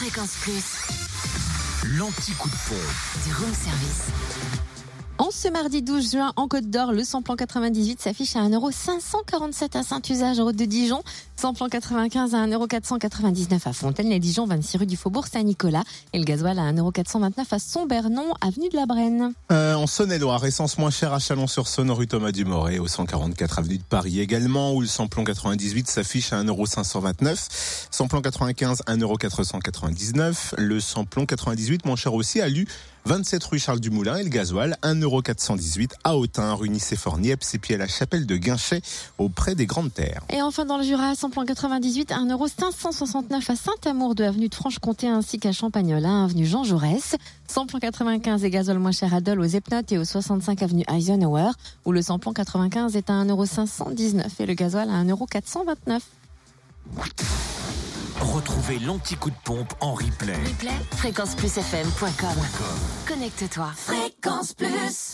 Fréquence Plus, L'anti-coup de pompe. du room service. En ce mardi 12 juin, en Côte d'Or, le samplon 98 s'affiche à 1,547€ à Saint-Usage, route de Dijon. Samplon 95 à 1,499€ à Fontaine-les-Dijon, 26 rue du Faubourg Saint-Nicolas. Et le gasoil à 1,429€ à Sombernon, avenue de la Brenne. Euh, en Saône-et-Loire, essence moins chère à Chalon-sur-Saône, rue Thomas Dumoré, au 144 avenue de Paris également, où le samplon 98 s'affiche à 1,529€, samplon 95 1,499€, le samplon 98 moins cher aussi à Lu, 27 rue Charles Dumoulin et le gasoil 1,418€ à Autun, rue Nicéphore-Niepce et puis à la chapelle de Guinchet, auprès des Grandes Terres. Et enfin dans le Jura, samplon 98 à 1,569€ à Saint-Amour de avenue de Franche-Comté ainsi qu'à Champagnol, à avenue Jean Jaurès. Samplon 95 et gasoil moins cher à Dole aux Epnotes et au 65 avenue Eisenhower, où le samplon 95 est à 1,519€ et le gasoil à 1,429€. Retrouvez l'anti-coup de pompe en replay. Replay, fréquenceplusfm.com. Connecte-toi. Fréquence Plus.